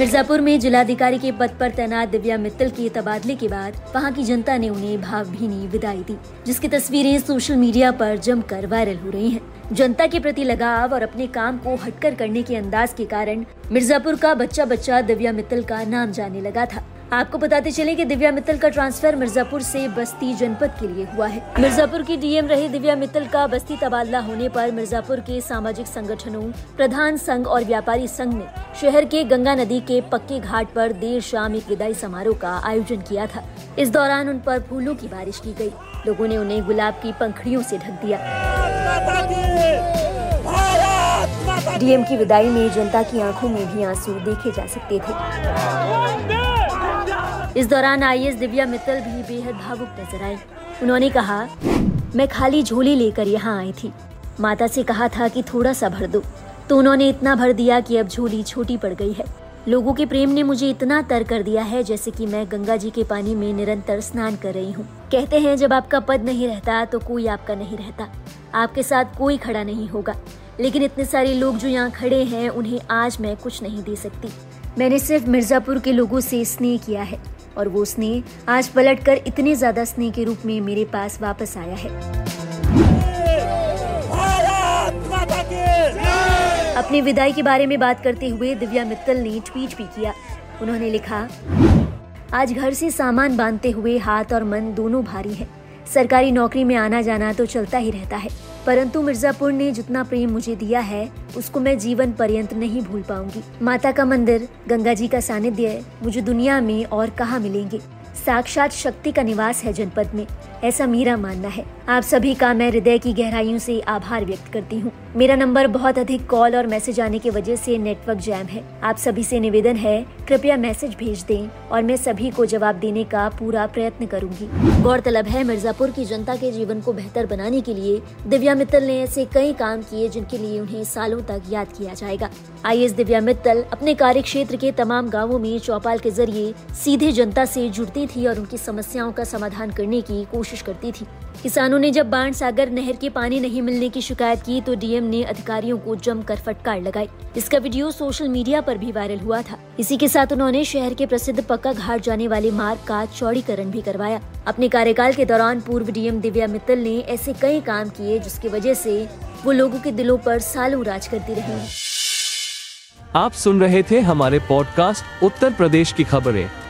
मिर्जापुर में जिलाधिकारी के पद पर तैनात दिव्या मित्तल के तबादले के बाद वहाँ की जनता ने उन्हें भावभीनी विदाई दी, जिसकी तस्वीरें सोशल मीडिया पर जमकर वायरल हो रही हैं। जनता के प्रति लगाव और अपने काम को हटकर करने के अंदाज के कारण मिर्जापुर का बच्चा बच्चा दिव्या मित्तल का नाम जाने लगा था आपको बताते चले कि दिव्या मित्तल का ट्रांसफ़र मिर्जापुर से बस्ती जनपद के लिए हुआ है। मिर्जापुर की डीएम रही दिव्या मित्तल का बस्ती तबादला होने पर मिर्जापुर के सामाजिक संगठनों, प्रधान संघ और व्यापारी संघ ने शहर के गंगा नदी के पक्के घाट पर देर शाम एक विदाई समारोह का आयोजन किया था। इस दौरान उन पर फूलों की बारिश की गई लोगों ने उन्हें गुलाब की पंखड़ियों से ढक दिया। डीएम की विदाई में जनता की आँखों में भी आँसू देखे जा सकते थे। इस दौरान आईएस दिव्या मित्तल भी बेहद भावुक नज़र आई उन्होंने कहा, मैं खाली झोली लेकर यहाँ आई थी। माता से कहा था कि थोड़ा सा भर दो। तो उन्होंने इतना भर दिया कि अब झोली छोटी पड़ गई है। लोगों के प्रेम ने मुझे इतना तर कर दिया है जैसे कि मैं गंगा जी के पानी में निरंतर स्नान कर रही हूँ। कहते हैं, जब आपका पद नहीं रहता तो कोई आपका नहीं रहता। आपके साथ कोई खड़ा नहीं होगा। लेकिन इतने सारे लोग जो यहाँ खड़े हैं, उन्हें आज मैं कुछ नहीं दे सकती। मैंने सिर्फ़ मिर्जापुर के लोगों से स्नेह किया है। और वो स्नेह आज पलटकर इतने ज़्यादा स्नेह के रूप में मेरे पास वापस आया है। अपनी विदाई के बारे में बात करते हुए दिव्या मित्तल ने ट्वीट भी किया। उन्होंने लिखा, आज घर से सामान बांधते हुए हाथ और मन दोनों भारी है। सरकारी नौकरी में आना जाना तो चलता ही रहता है। परंतु मिर्जापुर ने जितना प्रेम मुझे दिया है, उसको मैं जीवन पर्यंत नहीं भूल पाऊँगी। माता का मंदिर, गंगा जी का सानिध्य, मुझे दुनिया में और कहाँ मिलेंगे? साक्षात शक्ति का निवास है जनपद में, ऐसा मेरा मानना है। आप सभी का मैं हृदय की गहराइयों से आभार व्यक्त करती हूँ। मेरा नंबर बहुत अधिक कॉल और मैसेज आने की वजह से नेटवर्क जैम है। आप सभी से निवेदन है, कृपया मैसेज भेज दें और मैं सभी को जवाब देने का पूरा प्रयत्न करूँगी। गौरतलब है, मिर्जापुर की जनता के जीवन को बेहतर बनाने के लिए दिव्या मित्तल ने ऐसे कई काम किए जिनके लिए उन्हें सालों तक याद किया जाएगा। आई दिव्या मित्तल अपने कार्य क्षेत्र के तमाम गाँवों में चौपाल के ज़रिए सीधे जनता से जुड़ती थी और उनकी समस्याओं का समाधान करने की कोशिश करती थी। किसानों ने जब बाण सागर नहर के पानी नहीं मिलने की शिकायत की तो डीएम ने अधिकारियों को जमकर फटकार लगाई। इसका वीडियो सोशल मीडिया पर भी वायरल हुआ था। इसी के साथ उन्होंने शहर के प्रसिद्ध पक्का घाट जाने वाले मार्ग का चौड़ीकरण भी करवाया। अपने कार्यकाल के दौरान पूर्व डीएम दिव्या मित्तल ने ऐसे कई काम किए जिसकी वजह से वो लोगों के दिलों पर सालों राज करती रही आप सुन रहे थे हमारे पॉडकास्ट उत्तर प्रदेश की खबरें।